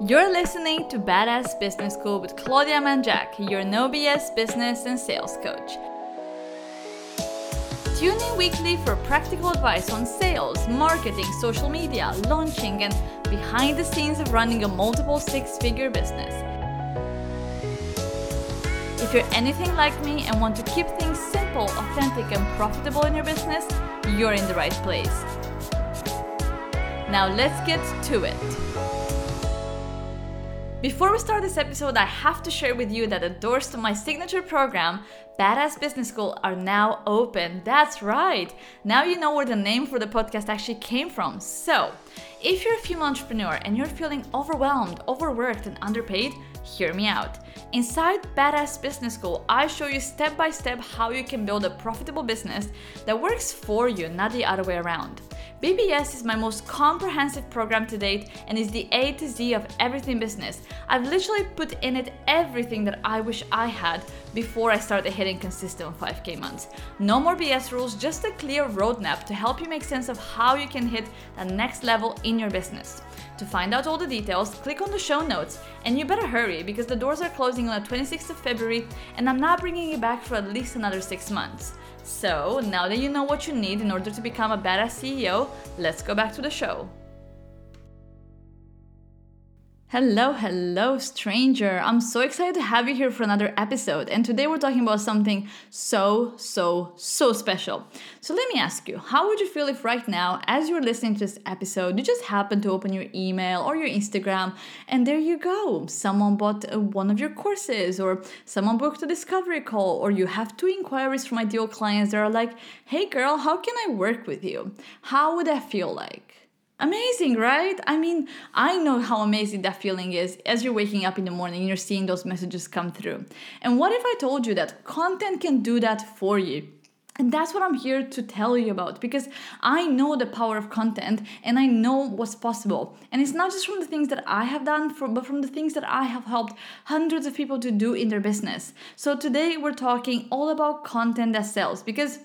You're listening to Badass Business School with Claudia Manjak, your no BS business and sales coach. Tune in weekly for practical advice on sales, marketing, social media, launching, and behind the scenes of running a multiple six figure business. If you're anything like me and want to keep things simple, authentic, and profitable in your business, you're in the right place. Now let's get to it. Before we start this episode, I have to share with you that the doors to my signature program, Badass Business School, are now open. That's right. Now you know where the name for the podcast actually came from. So, if you're a female entrepreneur and you're feeling overwhelmed, overworked, and underpaid, hear me out. Inside Badass Business School, I show you step by step how you can build a profitable business that works for you, not the other way around. BBS is my most comprehensive program to date and is the A to Z of everything business. I've literally put in it everything that I wish I had before I started hitting consistent 5k months. No more BS rules, just a clear roadmap to help you make sense of how you can hit the next level in your business. To find out all the details, click on the show notes and you better hurry because the doors are closing on the 26th of February and I'm not bringing you back for at least another 6 months. So, now that you know what you need in order to become a badass CEO, let's go back to the show. Hello, hello, stranger. I'm so excited to have you here for another episode. And today we're talking about something so, so, so special. So let me ask you, how would you feel if right now, as you're listening to this episode, you just happen to open your email or your Instagram and there you go. Someone bought uh, one of your courses, or someone booked a discovery call, or you have two inquiries from ideal clients that are like, hey girl, how can I work with you? How would that feel like? Amazing, right? I mean, I know how amazing that feeling is as you're waking up in the morning and you're seeing those messages come through. And what if I told you that content can do that for you? And that's what I'm here to tell you about because I know the power of content and I know what's possible. And it's not just from the things that I have done, but from the things that I have helped hundreds of people to do in their business. So today we're talking all about content that sells because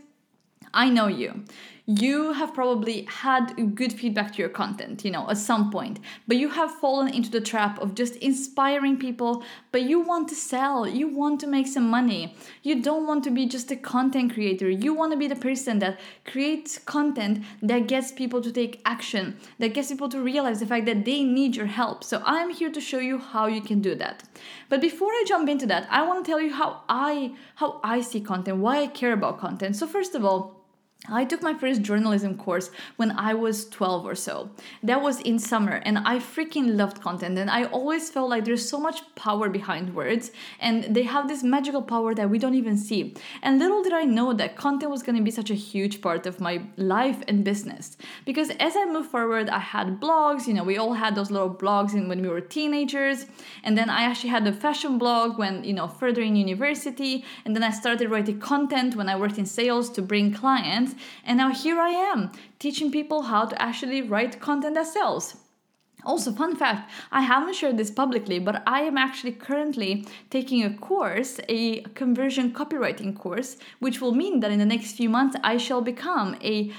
I know you you have probably had good feedback to your content, you know, at some point, but you have fallen into the trap of just inspiring people, but you want to sell, you want to make some money. You don't want to be just a content creator. You want to be the person that creates content that gets people to take action, that gets people to realize the fact that they need your help. So I'm here to show you how you can do that. But before I jump into that, I want to tell you how I how I see content, why I care about content. So first of all, I took my first journalism course when I was 12 or so. That was in summer, and I freaking loved content. And I always felt like there's so much power behind words, and they have this magical power that we don't even see. And little did I know that content was gonna be such a huge part of my life and business. Because as I moved forward, I had blogs, you know, we all had those little blogs in when we were teenagers. And then I actually had a fashion blog when, you know, further in university. And then I started writing content when I worked in sales to bring clients and now here I am teaching people how to actually write content that sells. Also, fun fact I haven't shared this publicly, but I am actually currently taking a course, a conversion copywriting course, which will mean that in the next few months I shall become a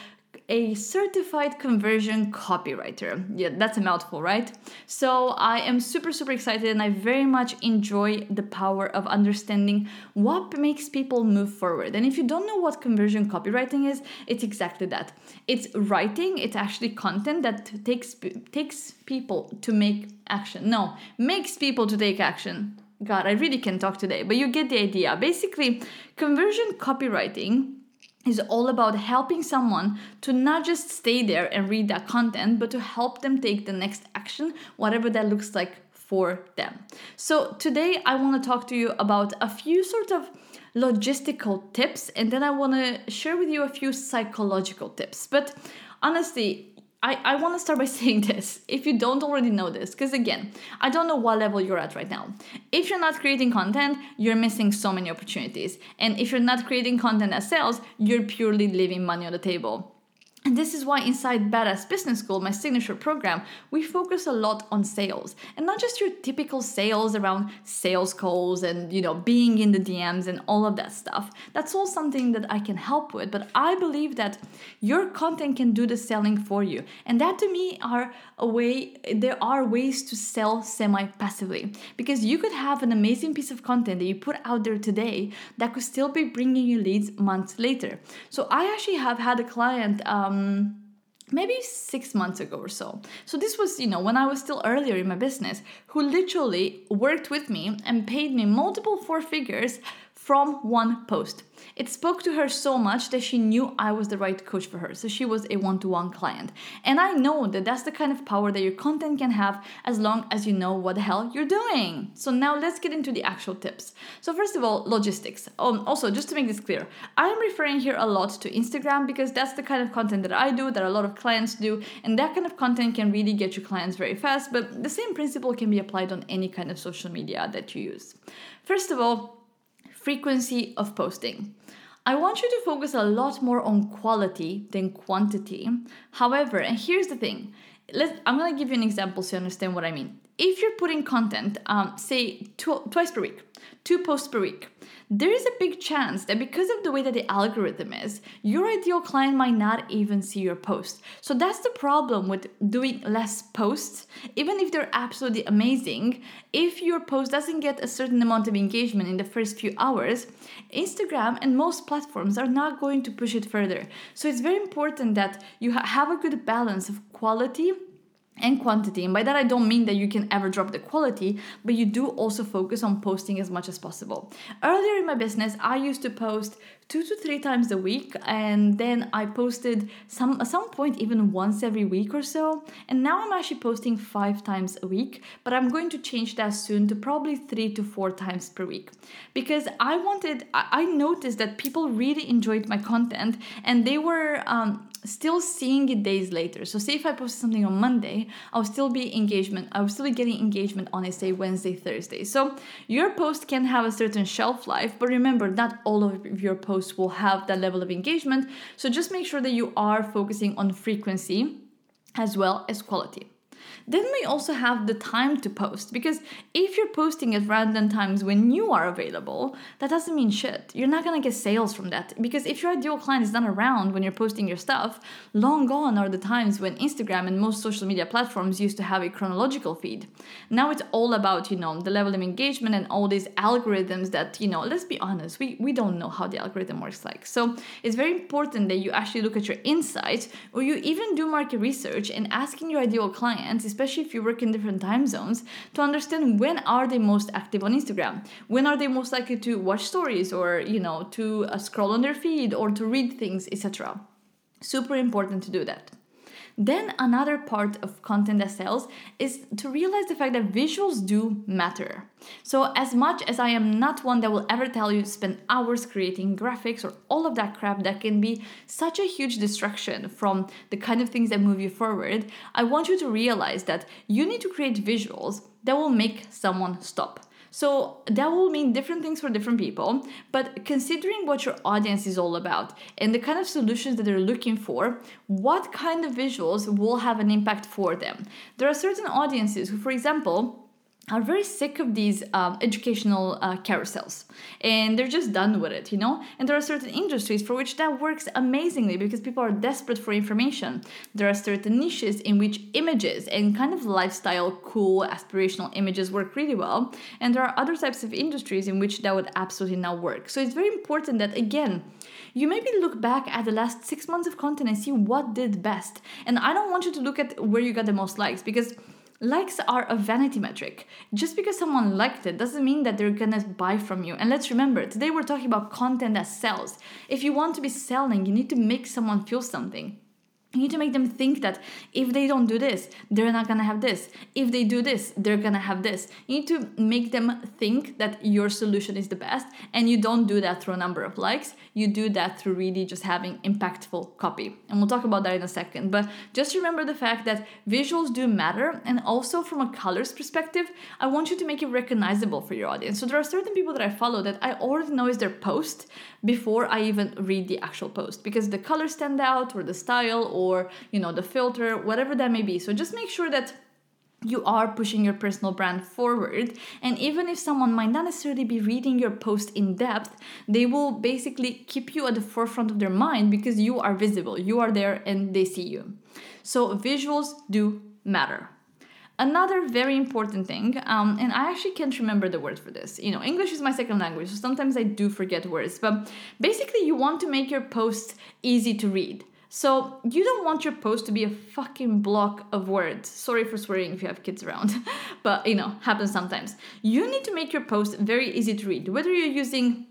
a certified conversion copywriter. Yeah, that's a mouthful, right? So I am super, super excited and I very much enjoy the power of understanding what makes people move forward. And if you don't know what conversion copywriting is, it's exactly that. It's writing, it's actually content that takes takes people to make action. No, makes people to take action. God, I really can talk today, but you get the idea. Basically, conversion copywriting is all about helping someone to not just stay there and read that content, but to help them take the next action, whatever that looks like for them. So, today I want to talk to you about a few sort of logistical tips, and then I want to share with you a few psychological tips. But honestly, I, I want to start by saying this if you don't already know this, because again, I don't know what level you're at right now. If you're not creating content, you're missing so many opportunities. And if you're not creating content as sales, you're purely leaving money on the table. And this is why inside Badass Business School, my signature program, we focus a lot on sales. And not just your typical sales around sales calls and, you know, being in the DMs and all of that stuff. That's all something that I can help with, but I believe that your content can do the selling for you. And that to me are a way there are ways to sell semi-passively because you could have an amazing piece of content that you put out there today that could still be bringing you leads months later. So I actually have had a client um, um, maybe six months ago or so. So this was, you know, when I was still earlier in my business, who literally worked with me and paid me multiple four figures from one post. It spoke to her so much that she knew I was the right coach for her. So she was a one to one client. And I know that that's the kind of power that your content can have as long as you know what the hell you're doing. So now let's get into the actual tips. So, first of all, logistics. Um, also, just to make this clear, I'm referring here a lot to Instagram because that's the kind of content that I do, that a lot of clients do. And that kind of content can really get you clients very fast. But the same principle can be applied on any kind of social media that you use. First of all, frequency of posting. I want you to focus a lot more on quality than quantity. However, and here's the thing let I'm gonna give you an example so you understand what I mean. If you're putting content, um, say tw- twice per week, two posts per week, there is a big chance that because of the way that the algorithm is, your ideal client might not even see your post. So that's the problem with doing less posts, even if they're absolutely amazing. If your post doesn't get a certain amount of engagement in the first few hours, Instagram and most platforms are not going to push it further. So it's very important that you have a good balance of quality and quantity. And by that, I don't mean that you can ever drop the quality, but you do also focus on posting as much as possible. Earlier in my business, I used to post two to three times a week, and then I posted some at some point even once every week or so. And now I'm actually posting five times a week, but I'm going to change that soon to probably three to four times per week because I wanted. I noticed that people really enjoyed my content, and they were. Um, still seeing it days later. So say if I posted something on Monday, I'll still be engagement. I will still be getting engagement on a say Wednesday, Thursday. So your post can have a certain shelf life, but remember not all of your posts will have that level of engagement. So just make sure that you are focusing on frequency as well as quality. Then we also have the time to post because if you're posting at random times when you are available, that doesn't mean shit. You're not gonna get sales from that because if your ideal client is not around when you're posting your stuff, long gone are the times when Instagram and most social media platforms used to have a chronological feed. Now it's all about, you know, the level of engagement and all these algorithms that, you know, let's be honest, we, we don't know how the algorithm works like. So it's very important that you actually look at your insights or you even do market research and asking your ideal clients, especially if you work in different time zones, to understand when are they most active on Instagram, when are they most likely to watch stories or you know to uh, scroll on their feed or to read things, etc. Super important to do that. Then another part of content that sells is to realize the fact that visuals do matter. So as much as I am not one that will ever tell you to spend hours creating graphics or all of that crap that can be such a huge distraction from the kind of things that move you forward, I want you to realize that you need to create visuals that will make someone stop. So that will mean different things for different people, but considering what your audience is all about and the kind of solutions that they're looking for, what kind of visuals will have an impact for them? There are certain audiences who, for example, are very sick of these um, educational uh, carousels. And they're just done with it you know? And there are certain industries for which that works amazingly because people are desperate for information. There are certain niches in which images and kind of lifestyle cool aspirational images work really well. And there are other types of industries in which that would absolutely not work. So it's very important that again you maybe look back at the last six months of content and see what did best. And i don't want you to look at where you got the most likes because Likes are a vanity metric. Just because someone liked it doesn't mean that they're gonna buy from you. And let's remember, today we're talking about content that sells. If you want to be selling, you need to make someone feel something. You need to make them think that if they don't do this, they're not gonna have this. If they do this, they're gonna have this. You need to make them think that your solution is the best, and you don't do that through a number of likes. You do that through really just having impactful copy. And we'll talk about that in a second. But just remember the fact that visuals do matter, and also from a colors perspective, I want you to make it recognizable for your audience. So there are certain people that I follow that I already know is their post before I even read the actual post because the colors stand out or the style or you know the filter whatever that may be so just make sure that you are pushing your personal brand forward. And even if someone might not necessarily be reading your post in depth, they will basically keep you at the forefront of their mind because you are visible, you are there, and they see you. So, visuals do matter. Another very important thing, um, and I actually can't remember the word for this. You know, English is my second language, so sometimes I do forget words. But basically, you want to make your post easy to read. So you don't want your post to be a fucking block of words. Sorry for swearing if you have kids around, but you know, happens sometimes. You need to make your post very easy to read, whether you're using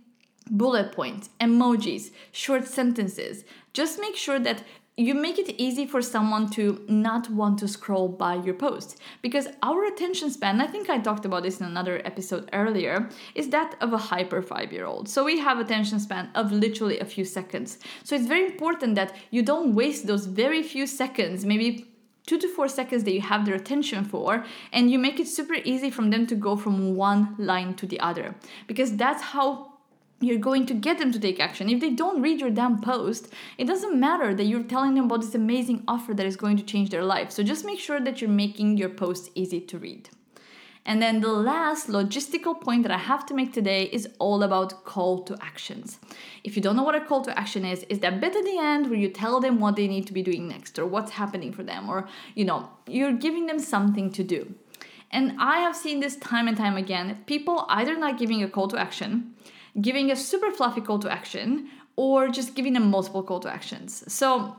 bullet points, emojis, short sentences. Just make sure that you make it easy for someone to not want to scroll by your post. Because our attention span i think i talked about this in another episode earlier is that of a hyper 5 year old so we have attention span of literally a few seconds. So it's very important that you don't waste those very few seconds maybe two to four seconds that you have their attention for, and you make it super easy from them to go from one line to the other. Because that's how you're going to get them to take action. If they don't read your damn post, it doesn't matter that you're telling them about this amazing offer that is going to change their life. So just make sure that you're making your post easy to read. And then the last logistical point that I have to make today is all about call to actions. If you don't know what a call to action is, is that bit at the end where you tell them what they need to be doing next or what's happening for them or you know, you're giving them something to do. And I have seen this time and time again. People either not giving a call to action, giving a super fluffy call to action or just giving them multiple call to actions. So,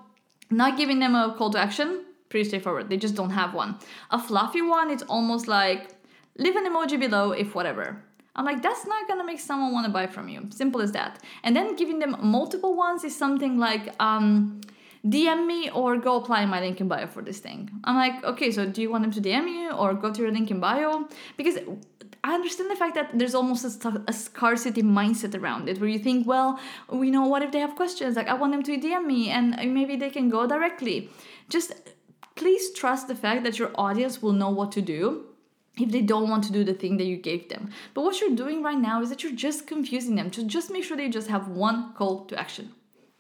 not giving them a call to action, pretty straightforward. They just don't have one. A fluffy one, it's almost like leave an emoji below if whatever. I'm like, that's not gonna make someone wanna buy from you. Simple as that. And then giving them multiple ones is something like, um, DM me or go apply my link in bio for this thing. I'm like, okay, so do you want them to DM you or go to your link in bio? Because I understand the fact that there's almost a, a, scarcity mindset around it where you think, well, we know what if they have questions? Like, I want them to DM me and uh, maybe they can go directly. Just please trust the fact that your audience will know what to do if they don't want to do the thing that you gave them. But what you're doing right now is that you're just confusing them. Just, just make sure they just have one call to action.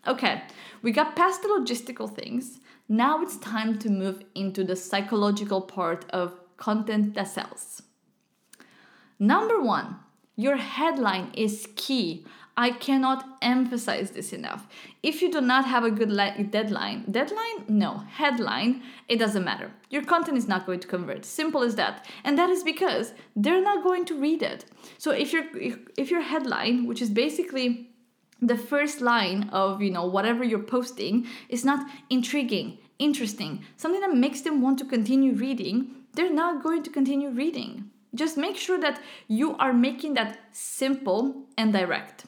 Okay, we got past the logistical things. Now it's time to move into the psychological part of content that sells. Number one, your headline is key. I cannot emphasize this enough. If you do not have a good li- deadline, deadline? No, headline, it doesn't matter. Your content is not going to convert. Simple as that. And that is because they're not going to read it. So if your if your headline, which is basically the first line of, you know, whatever you're posting is not intriguing, interesting, something that makes them want to continue reading, they're not going to continue reading. Just make sure that you are making that simple and direct.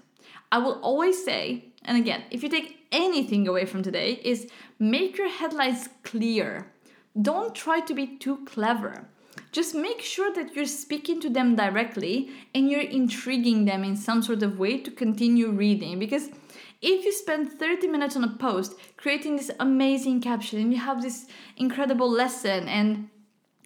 I will always say, and again, if you take anything away from today, is make your headlines clear. Don't try to be too clever. Just make sure that you're speaking to them directly and you're intriguing them in some sort of way to continue reading because if you spend 30 minutes on a post creating this amazing caption and you have this incredible lesson and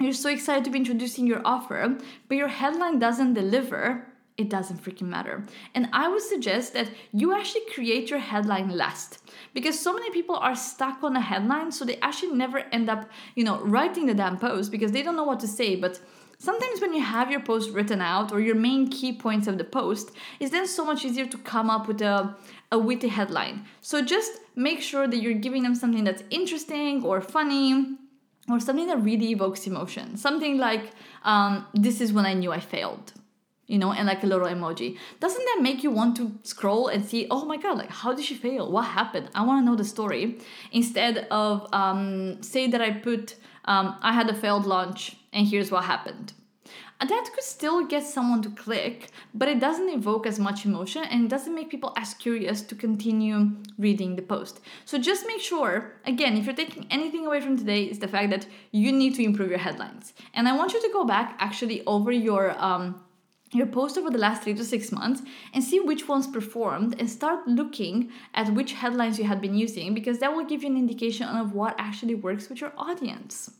you're so excited to be introducing your offer, but your headline doesn't deliver, it doesn't freaking matter. And I would suggest that you actually create your headline last because so many people are stuck on a headline, so they actually never end up, you know, writing the damn post because they don't know what to say. But sometimes when you have your post written out or your main key points of the post, it's then so much easier to come up with a a witty headline. So just make sure that you're giving them something that's interesting or funny or something that really evokes emotion. Something like, um, this is when I knew I failed, you know, and like a little emoji. Doesn't that make you want to scroll and see, oh my God, like, how did she fail? What happened? I want to know the story. Instead of, um, say that I put, um, I had a failed launch and here's what happened. That could still get someone to click, but it doesn't evoke as much emotion and doesn't make people as curious to continue reading the post. So just make sure, again, if you're taking anything away from today, is the fact that you need to improve your headlines. And I want you to go back actually over your um, your post over the last three to six months and see which ones performed and start looking at which headlines you had been using because that will give you an indication of what actually works with your audience.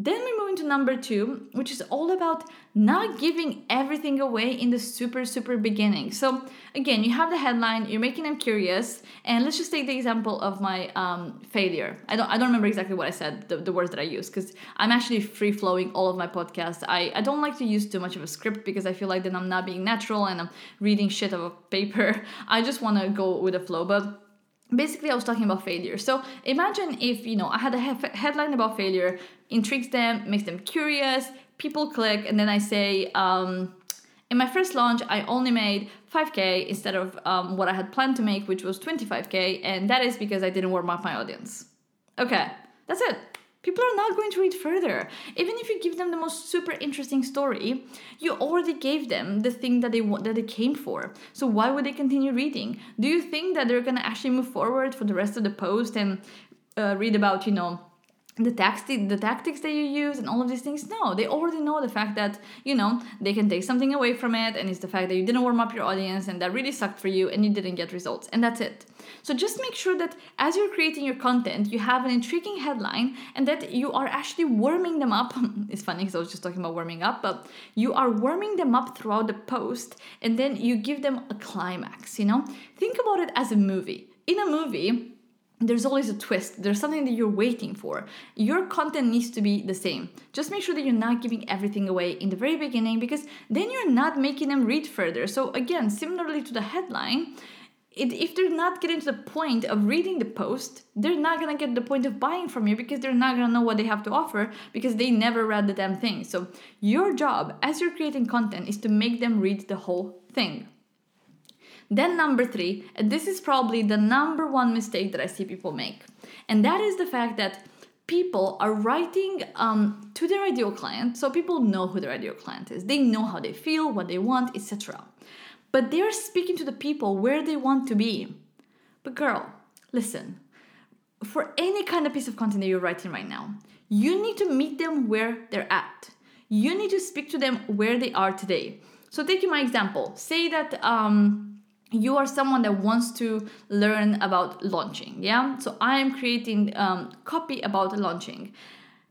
Then we move into number two, which is all about not giving everything away in the super, super beginning. So, again, you have the headline, you're making them curious, and let's just take the example of my um, failure. I don't, I don't remember exactly what I said, the, the words that I used, because I'm actually free flowing all of my podcasts. I, I don't like to use too much of a script because I feel like then I'm not being natural and I'm reading shit of a paper. I just want to go with the flow. But basically i was talking about failure. So imagine if you know i had a he- headline about failure intrigues them makes them curious people click and then i say um, in my first launch i only made 5k instead of um, what i had planned to make which was 25k and that is because i didn't warm up my audience. Okay that's it People are not going to read further. Even if you give them the most super interesting story, you already gave them the thing that they that they came for. So why would they continue reading? Do you think that they're gonna actually move forward for the rest of the post and uh, read about you know the tactics the tactics that you use and all of these things no they already know the fact that you know they can take something away from it and it's the fact that you didn't warm up your audience and that really sucked for you and you didn't get results and that's it. So just make sure that as you're creating your content you have an intriguing headline and that you are actually warming them up. It's funny because i was just talking about warming up but you are warming them up throughout the post and then you give them a climax you know? Think about it as a movie. In a movie there's always a twist. There's something that you're waiting for. Your content needs to be the same. Just make sure that you're not giving everything away in the very beginning because then you're not making them read further. So, again, similarly to the headline, it, if they're not getting to the point of reading the post, they're not gonna get the point of buying from you because they're not gonna know what they have to offer because they never read the damn thing. So, your job as you're creating content is to make them read the whole thing. Then, number three, this is probably the number one mistake that I see people make, and that is the fact that people are writing um, to their ideal client, so people know who their ideal client is, they know how they feel, what they want, etc. But they're speaking to the people where they want to be. But, girl, listen, for any kind of piece of content that you're writing right now, you need to meet them where they're at. You need to speak to them where they are today. So, taking my example, say that um, you are someone that wants to learn about launching yeah so i am creating um, copy about launching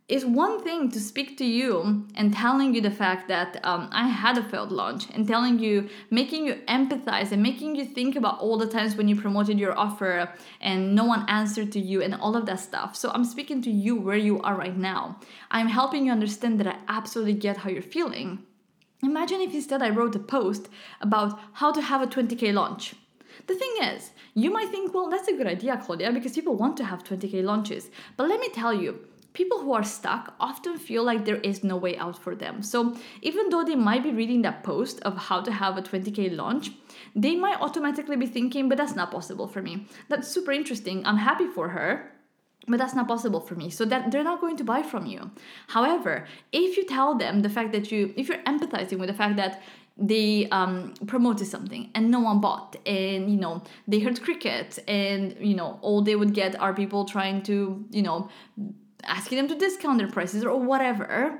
it's one thing to speak to you and telling you the fact that um, I had a failed launch and telling you, making you empathize and making you think about all the times when you promoted your offer and no one answered to you and all of that stuff. So I'm speaking to you where you are right now. I'm helping you understand that I absolutely get how you're feeling. Imagine if instead I wrote a post about how to have a 20k launch. The thing is, you might think, well, that's a good idea, Claudia, because people want to have 20k launches. But let me tell you, people who are stuck often feel like there is no way out for them. So even though they might be reading that post of how to have a 20k launch, they might automatically be thinking, but that's not possible for me. That's super interesting. I'm happy for her but that's not possible for me. So that they're not going to buy from you. However if you tell them the fact that you if you're empathizing with the fact that they um, promoted something and no one bought and you know they heard cricket and you know all they would get are people trying to you know asking them to discount their prices or whatever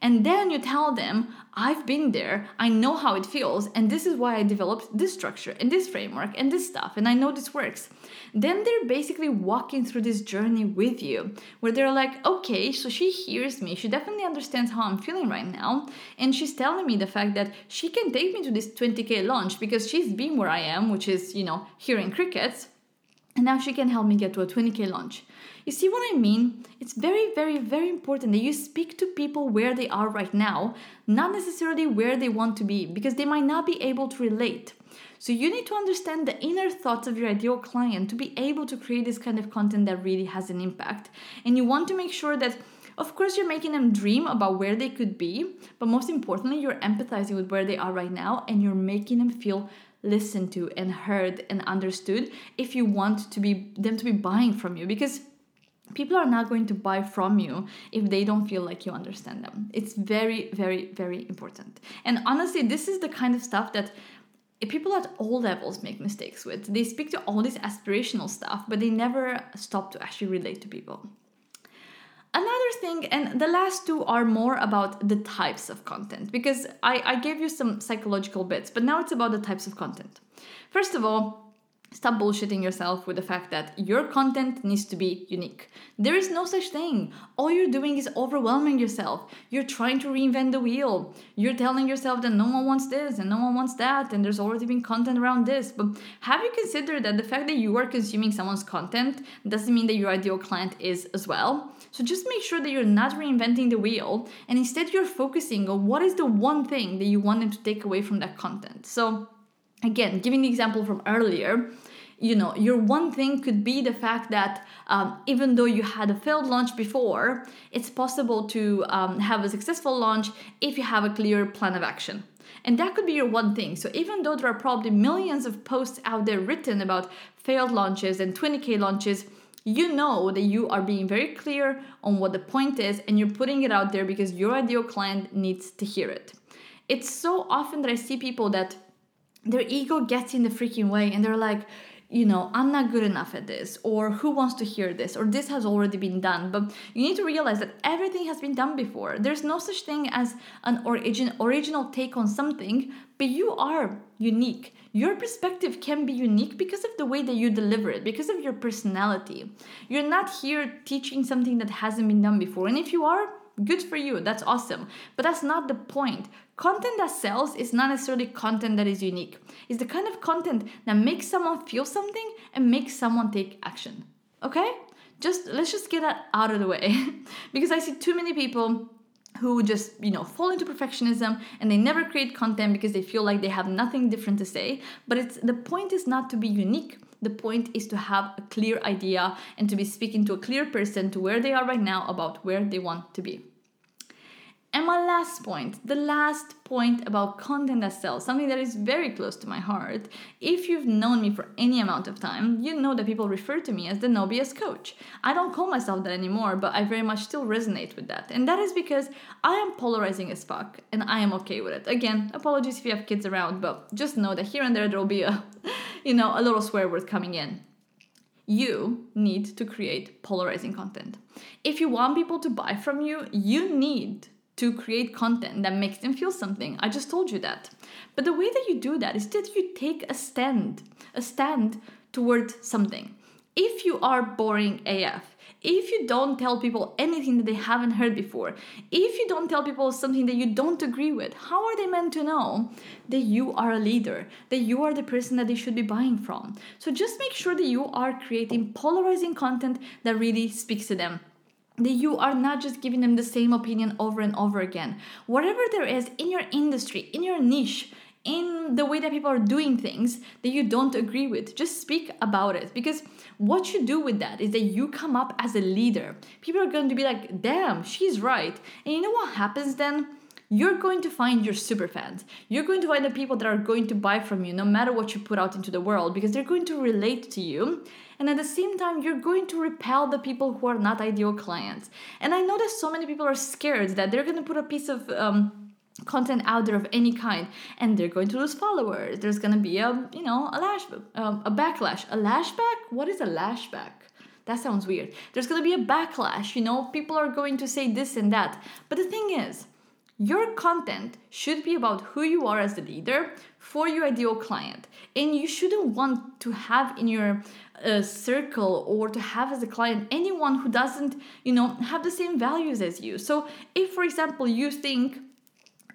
and then you tell them, I've been there, I know how it feels, and this is why I developed this structure and this framework and this stuff, and I know this works. Then they're basically walking through this journey with you, where they're like, okay, so she hears me, she definitely understands how I'm feeling right now, and she's telling me the fact that she can take me to this 20k launch because she's been where I am, which is, you know, hearing crickets, and now she can help me get to a 20k launch. You see what I mean? It's very, very, very important that you speak to people where they are right now, not necessarily where they want to be, because they might not be able to relate. So you need to understand the inner thoughts of your ideal client to be able to create this kind of content that really has an impact. And you want to make sure that of course, you're making them dream about where they could be, but most importantly, you're empathizing with where they are right now and you're making them feel listened to and heard and understood if you want to be them to be buying from you because people are not going to buy from you if they don't feel like you understand them. It's very, very, very important. And honestly, this is the kind of stuff that people at all levels make mistakes with. They speak to all this aspirational stuff, but they never stop to actually relate to people. Another thing, and the last two are more about the types of content because I, I gave you some psychological bits, but now it's about the types of content. First of all, Stop bullshitting yourself with the fact that your content needs to be unique. There is no such thing. All you're doing is overwhelming yourself. You're trying to reinvent the wheel. You're telling yourself that no one wants this and no one wants that, and there's already been content around this. But have you considered that the fact that you are consuming someone's content doesn't mean that your ideal client is as well? So just make sure that you're not reinventing the wheel and instead you're focusing on what is the one thing that you want them to take away from that content. So again giving the example from earlier you know your one thing could be the fact that um, even though you had a failed launch before it's possible to um, have a successful launch if you have a clear plan of action and that could be your one thing so even though there are probably millions of posts out there written about failed launches and 20k launches you know that you are being very clear on what the point is and you're putting it out there because your ideal client needs to hear it. It's so often that i see people that their ego gets in the freaking way and they're like you know i'm not good enough at this or who wants to hear this or this has already been done. But you need to realize that everything has been done before. There's no such thing as an origin original take on something but you are unique. Your perspective can be unique because of the way that you deliver it because of your personality. You're not here teaching something that hasn't been done before and if you are good for you. That's awesome. But that's not the point content that sells is not necessarily content that is unique. It's the kind of content that makes someone feel something and makes someone take action. Okay? Just let's just get that out of the way. Because i see too many people who just you know fall into perfectionism and they never create content because they feel like they have nothing different to say. But it's the point is not to be unique. The point is to have a clear idea and to be speaking to a clear person to where they are right now about where they want to be and my last point, the last point about content that sells, something that is very close to my heart. If you've known me for any amount of time, you know that people refer to me as the No BS coach. I don't call myself that anymore, but I very much still resonate with that. And that is because I am polarizing as fuck and I am okay with it. Again, apologies if you have kids around, but just know that here and there there will be a you know, a little swear word coming in you need to create polarizing content. If you want people to buy from you, you need to create content that makes them feel something. I just told you that. But the way that you do that is that you take a stand, a stand towards something. If you are boring AF, if you don't tell people anything that they haven't heard before, if you don't tell people something that you don't agree with, how are they meant to know that you are a leader, that you are the person that they should be buying from? So just make sure that you are creating polarizing content that really speaks to them that you are not just giving them the same opinion over and over again. Whatever there is in your industry, in your niche, in the way that people are doing things that you don't agree with, just speak about it. Because what you do with that is that you come up as a leader. People are going to be like, damn, she's right. And you know what happens then? You're going to find your super fans. You're going to find the people that are going to buy from you no matter what you put out into the world because they're going to relate to you. And at the same time you're going to repel the people who are not ideal clients. And i know that so many people are scared that they're going to put a piece of um, content out there of any kind and they're going to lose followers. There's going to be a you know a lash um, a backlash. A lashback? What is a lashback? That sounds weird. There's going to be a backlash you know? People are going to say this and that. But the thing is your content should be about who you are as a leader for your ideal client. And you shouldn't want to have in your uh, circle or to have as a client anyone who doesn't, you know, have the same values as you. So if, for example, you think,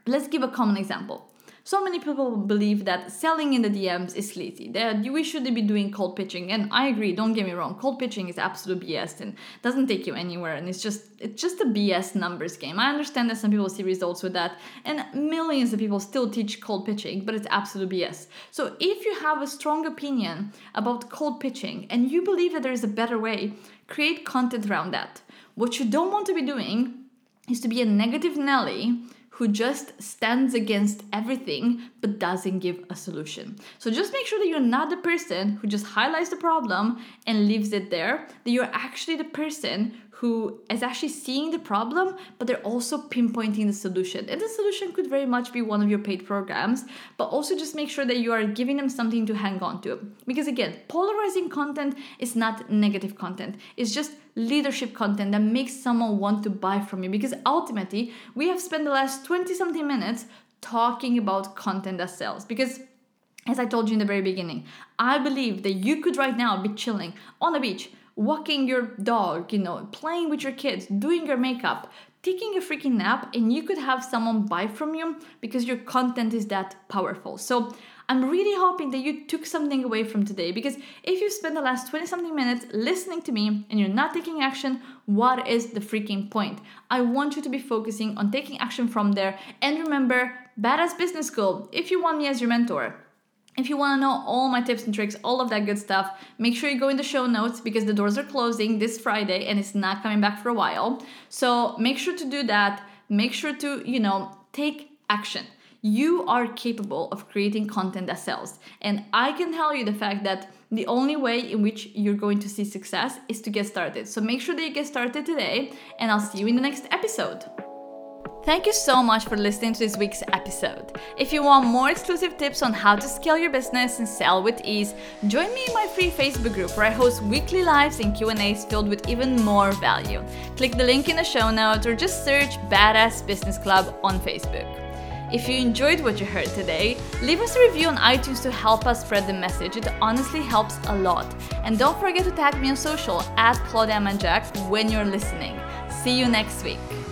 let's give a common example so many people believe that selling in the DMs is sleazy, that we shouldn't be doing cold pitching. And I agree, don't get me wrong, cold pitching is absolute BS and doesn't take you anywhere and it's just it's just a BS numbers game. I understand that some people see results with that, and millions of people still teach cold pitching, but it's absolute BS. So if you have a strong opinion about cold pitching and you believe that there is a better way, create content around that. What you don't want to be doing is to be a negative Nelly who just stands against everything but doesn't give a solution. So just make sure that you're not the person who just highlights the problem and leaves it there, that you're actually the person who is actually seeing the problem, but they're also pinpointing the solution. And the solution could very much be one of your paid programs, but also just make sure that you are giving them something to hang on to. Because again, polarizing content is not negative content, it's just leadership content that makes someone want to buy from you. Because ultimately, we have spent the last 20 something minutes talking about content that sells. Because as I told you in the very beginning, I believe that you could right now be chilling on a beach walking your dog, you know, playing with your kids, doing your makeup, taking a freaking nap, and you could have someone buy from you because your content is that powerful. So I'm really hoping that you took something away from today because if you spend the last 20 something minutes listening to me and you're not taking action, what is the freaking point? I want you to be focusing on taking action from there. And remember, Badass Business School, if you want me as your mentor, if you want to know all my tips and tricks, all of that good stuff, make sure you go in the show notes because the doors are closing this Friday and it's not coming back for a while. So make sure to do that. Make sure to, you know, take action. You are capable of creating content that sells. And I can tell you the fact that the only way in which you're going to see success is to get started. So make sure that you get started today, and I'll see you in the next episode. Thank you so much for listening to this week's episode. If you want more exclusive tips on how to scale your business and sell with ease, join me in my free Facebook group where I host weekly lives and Q&As filled with even more value. Click the link in the show notes or just search Badass Business Club on Facebook. If you enjoyed what you heard today, leave us a review on iTunes to help us spread the message. It honestly helps a lot. And don't forget to tag me on social at Claudia Manjak when you're listening. See you next week.